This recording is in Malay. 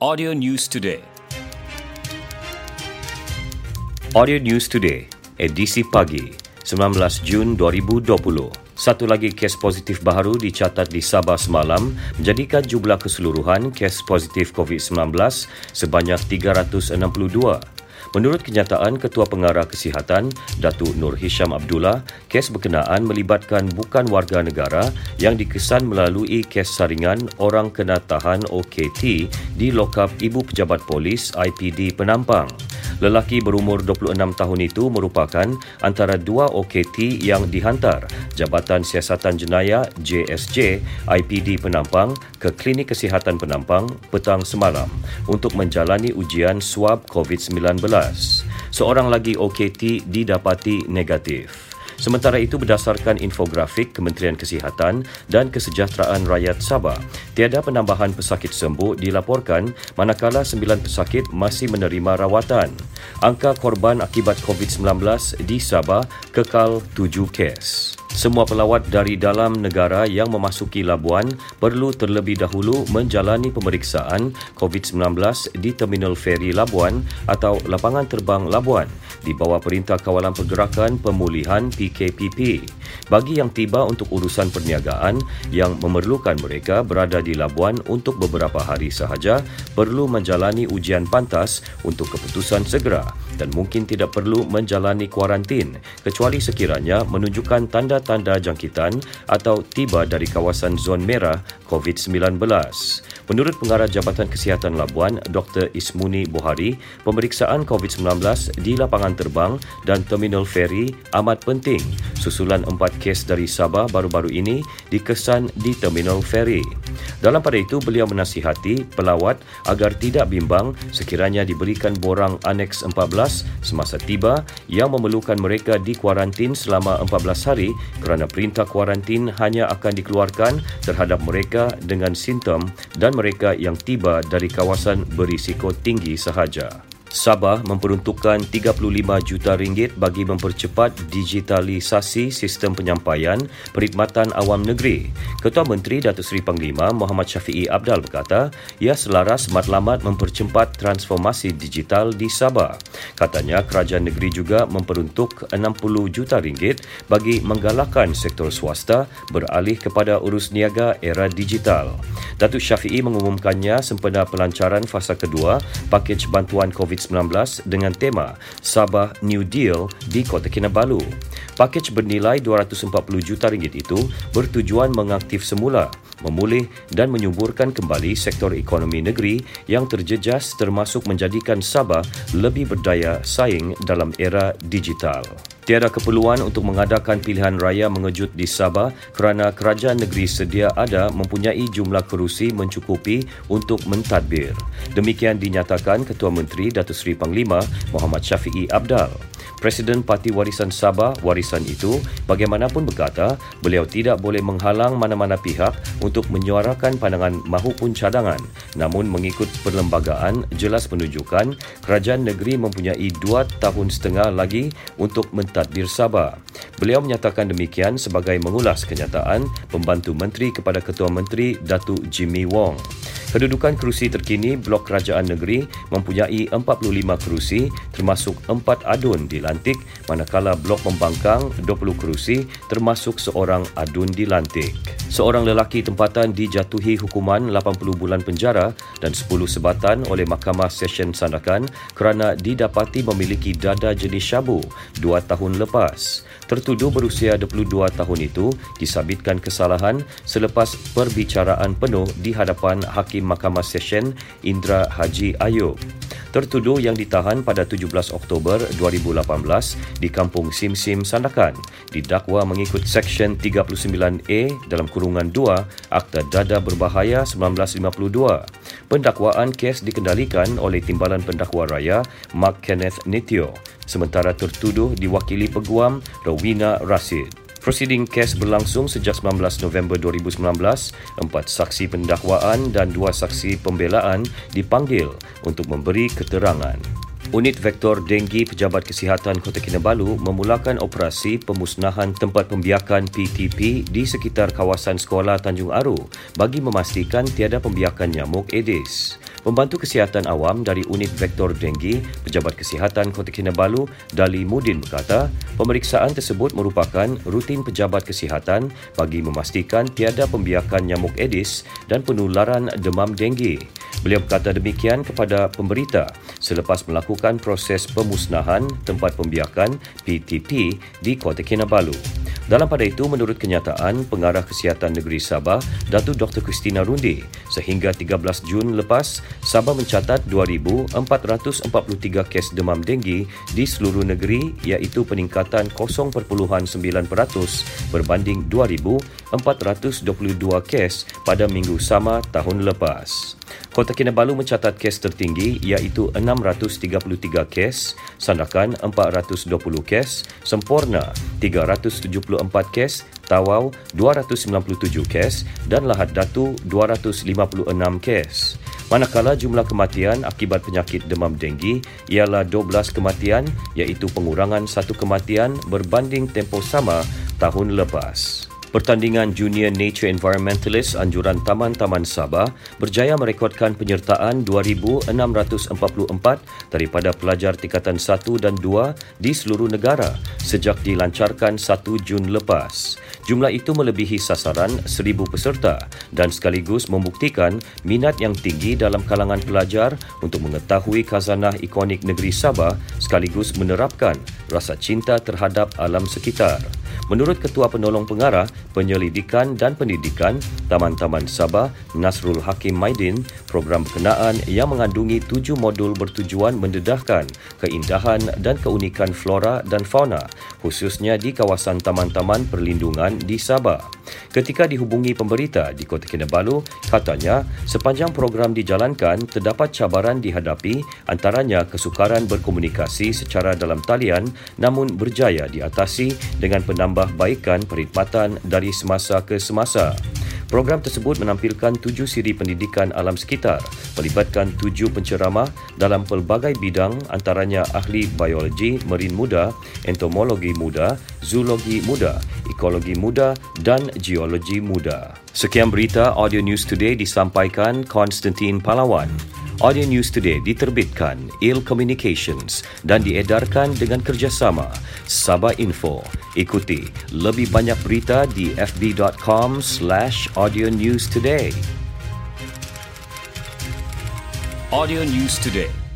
Audio News Today. Audio News Today, edisi pagi, 19 Jun 2020. Satu lagi kes positif baru dicatat di Sabah semalam menjadikan jumlah keseluruhan kes positif COVID-19 sebanyak 362. Menurut kenyataan Ketua Pengarah Kesihatan, Datuk Nur Hisham Abdullah, kes berkenaan melibatkan bukan warga negara yang dikesan melalui kes saringan orang kena tahan OKT di lokap Ibu Pejabat Polis IPD Penampang. Lelaki berumur 26 tahun itu merupakan antara dua OKT yang dihantar Jabatan Siasatan Jenayah JSJ IPD Penampang ke Klinik Kesihatan Penampang petang semalam untuk menjalani ujian swab COVID-19. Seorang lagi OKT didapati negatif. Sementara itu berdasarkan infografik Kementerian Kesihatan dan Kesejahteraan Rakyat Sabah, tiada penambahan pesakit sembuh dilaporkan manakala sembilan pesakit masih menerima rawatan. Angka korban akibat COVID-19 di Sabah kekal tujuh kes. Semua pelawat dari dalam negara yang memasuki Labuan perlu terlebih dahulu menjalani pemeriksaan COVID-19 di Terminal Feri Labuan atau Lapangan Terbang Labuan di bawah Perintah Kawalan Pergerakan Pemulihan PKPP. Bagi yang tiba untuk urusan perniagaan yang memerlukan mereka berada di Labuan untuk beberapa hari sahaja perlu menjalani ujian pantas untuk keputusan segera dan mungkin tidak perlu menjalani kuarantin kecuali sekiranya menunjukkan tanda tanda jangkitan atau tiba dari kawasan zon merah COVID-19. Menurut Pengarah Jabatan Kesihatan Labuan, Dr. Ismuni Bohari, pemeriksaan COVID-19 di lapangan terbang dan terminal feri amat penting susulan empat kes dari Sabah baru-baru ini dikesan di terminal feri. Dalam pada itu, beliau menasihati pelawat agar tidak bimbang sekiranya diberikan borang aneks 14 semasa tiba yang memerlukan mereka di kuarantin selama 14 hari kerana perintah kuarantin hanya akan dikeluarkan terhadap mereka dengan simptom dan mereka yang tiba dari kawasan berisiko tinggi sahaja. Sabah memperuntukkan 35 juta ringgit bagi mempercepat digitalisasi sistem penyampaian perkhidmatan awam negeri. Ketua Menteri Datuk Seri Panglima Muhammad Syafiee Abdal berkata, ia selaras matlamat mempercepat transformasi digital di Sabah. Katanya, kerajaan negeri juga memperuntuk 60 juta ringgit bagi menggalakkan sektor swasta beralih kepada urus niaga era digital. Datuk Syafiee mengumumkannya sempena pelancaran fasa kedua pakej bantuan COVID-19 COVID-19 dengan tema Sabah New Deal di Kota Kinabalu. Pakej bernilai 240 juta ringgit itu bertujuan mengaktif semula, memulih dan menyuburkan kembali sektor ekonomi negeri yang terjejas termasuk menjadikan Sabah lebih berdaya saing dalam era digital. Tiada keperluan untuk mengadakan pilihan raya mengejut di Sabah kerana kerajaan negeri sedia ada mempunyai jumlah kerusi mencukupi untuk mentadbir. Demikian dinyatakan Ketua Menteri Datuk Seri Panglima Muhammad Syafiee Abdal. Presiden Parti Warisan Sabah Warisan itu bagaimanapun berkata beliau tidak boleh menghalang mana-mana pihak untuk menyuarakan pandangan mahupun cadangan namun mengikut perlembagaan jelas menunjukkan kerajaan negeri mempunyai dua tahun setengah lagi untuk mentadbir Sabah. Beliau menyatakan demikian sebagai mengulas kenyataan pembantu menteri kepada Ketua Menteri Datuk Jimmy Wong. Kedudukan kerusi terkini Blok Kerajaan Negeri mempunyai 45 kerusi termasuk 4 adun dilantik manakala Blok Pembangkang 20 kerusi termasuk seorang adun dilantik. Seorang lelaki tempatan dijatuhi hukuman 80 bulan penjara dan 10 sebatan oleh Mahkamah Session Sandakan kerana didapati memiliki dada jenis syabu 2 tahun lepas. Tertuduh berusia 22 tahun itu disabitkan kesalahan selepas perbicaraan penuh di hadapan Hakim Mahkamah Session Indra Haji Ayub. Tertuduh yang ditahan pada 17 Oktober 2018 di Kampung Sim Sim Sandakan didakwa mengikut Seksyen 39A dalam kurungan 2 Akta Dada Berbahaya 1952. Pendakwaan kes dikendalikan oleh Timbalan Pendakwa Raya Mark Kenneth Nitio sementara tertuduh diwakili peguam Rowena Rasid. Proceeding kes berlangsung sejak 19 November 2019. Empat saksi pendakwaan dan dua saksi pembelaan dipanggil untuk memberi keterangan. Unit Vektor Denggi Pejabat Kesihatan Kota Kinabalu memulakan operasi pemusnahan tempat pembiakan PTP di sekitar kawasan sekolah Tanjung Aru bagi memastikan tiada pembiakan nyamuk Aedes. Pembantu Kesihatan Awam dari Unit Vektor Denggi, Pejabat Kesihatan Kota Kinabalu, Dali Mudin berkata, pemeriksaan tersebut merupakan rutin pejabat kesihatan bagi memastikan tiada pembiakan nyamuk Aedes dan penularan demam denggi. Beliau berkata demikian kepada pemberita selepas melakukan proses pemusnahan tempat pembiakan PTP di Kota Kinabalu. Dalam pada itu, menurut kenyataan Pengarah Kesihatan Negeri Sabah, Datuk Dr. Christina Rundi, sehingga 13 Jun lepas, Sabah mencatat 2,443 kes demam denggi di seluruh negeri iaitu peningkatan 0.9% berbanding 2,422 kes pada minggu sama tahun lepas. Kota Kinabalu mencatat kes tertinggi iaitu 633 kes, Sandakan 420 kes, Sempurna 374 kes, Tawau 297 kes dan Lahad Datu 256 kes. Manakala jumlah kematian akibat penyakit demam denggi ialah 12 kematian iaitu pengurangan satu kematian berbanding tempoh sama tahun lepas. Pertandingan Junior Nature Environmentalist Anjuran Taman-Taman Sabah berjaya merekodkan penyertaan 2,644 daripada pelajar tingkatan 1 dan 2 di seluruh negara sejak dilancarkan 1 Jun lepas. Jumlah itu melebihi sasaran 1,000 peserta dan sekaligus membuktikan minat yang tinggi dalam kalangan pelajar untuk mengetahui khazanah ikonik negeri Sabah sekaligus menerapkan rasa cinta terhadap alam sekitar. Menurut Ketua Penolong Pengarah, Penyelidikan dan Pendidikan Taman-Taman Sabah, Nasrul Hakim Maidin, program berkenaan yang mengandungi tujuh modul bertujuan mendedahkan keindahan dan keunikan flora dan fauna, khususnya di kawasan taman-taman perlindungan di Sabah. Ketika dihubungi pemberita di Kota Kinabalu, katanya sepanjang program dijalankan terdapat cabaran dihadapi antaranya kesukaran berkomunikasi secara dalam talian namun berjaya diatasi dengan penambah baikan perkhidmatan dari semasa ke semasa. Program tersebut menampilkan tujuh siri pendidikan alam sekitar, melibatkan tujuh penceramah dalam pelbagai bidang antaranya ahli biologi merin muda, entomologi muda, zoologi muda, ekologi muda dan geologi muda. Sekian berita Audio News Today disampaikan Konstantin Palawan. Audio News Today diterbitkan Il Communications dan diedarkan dengan kerjasama Sabah Info. Ikuti lebih banyak berita di fb.com slash audio news today. Audio News Today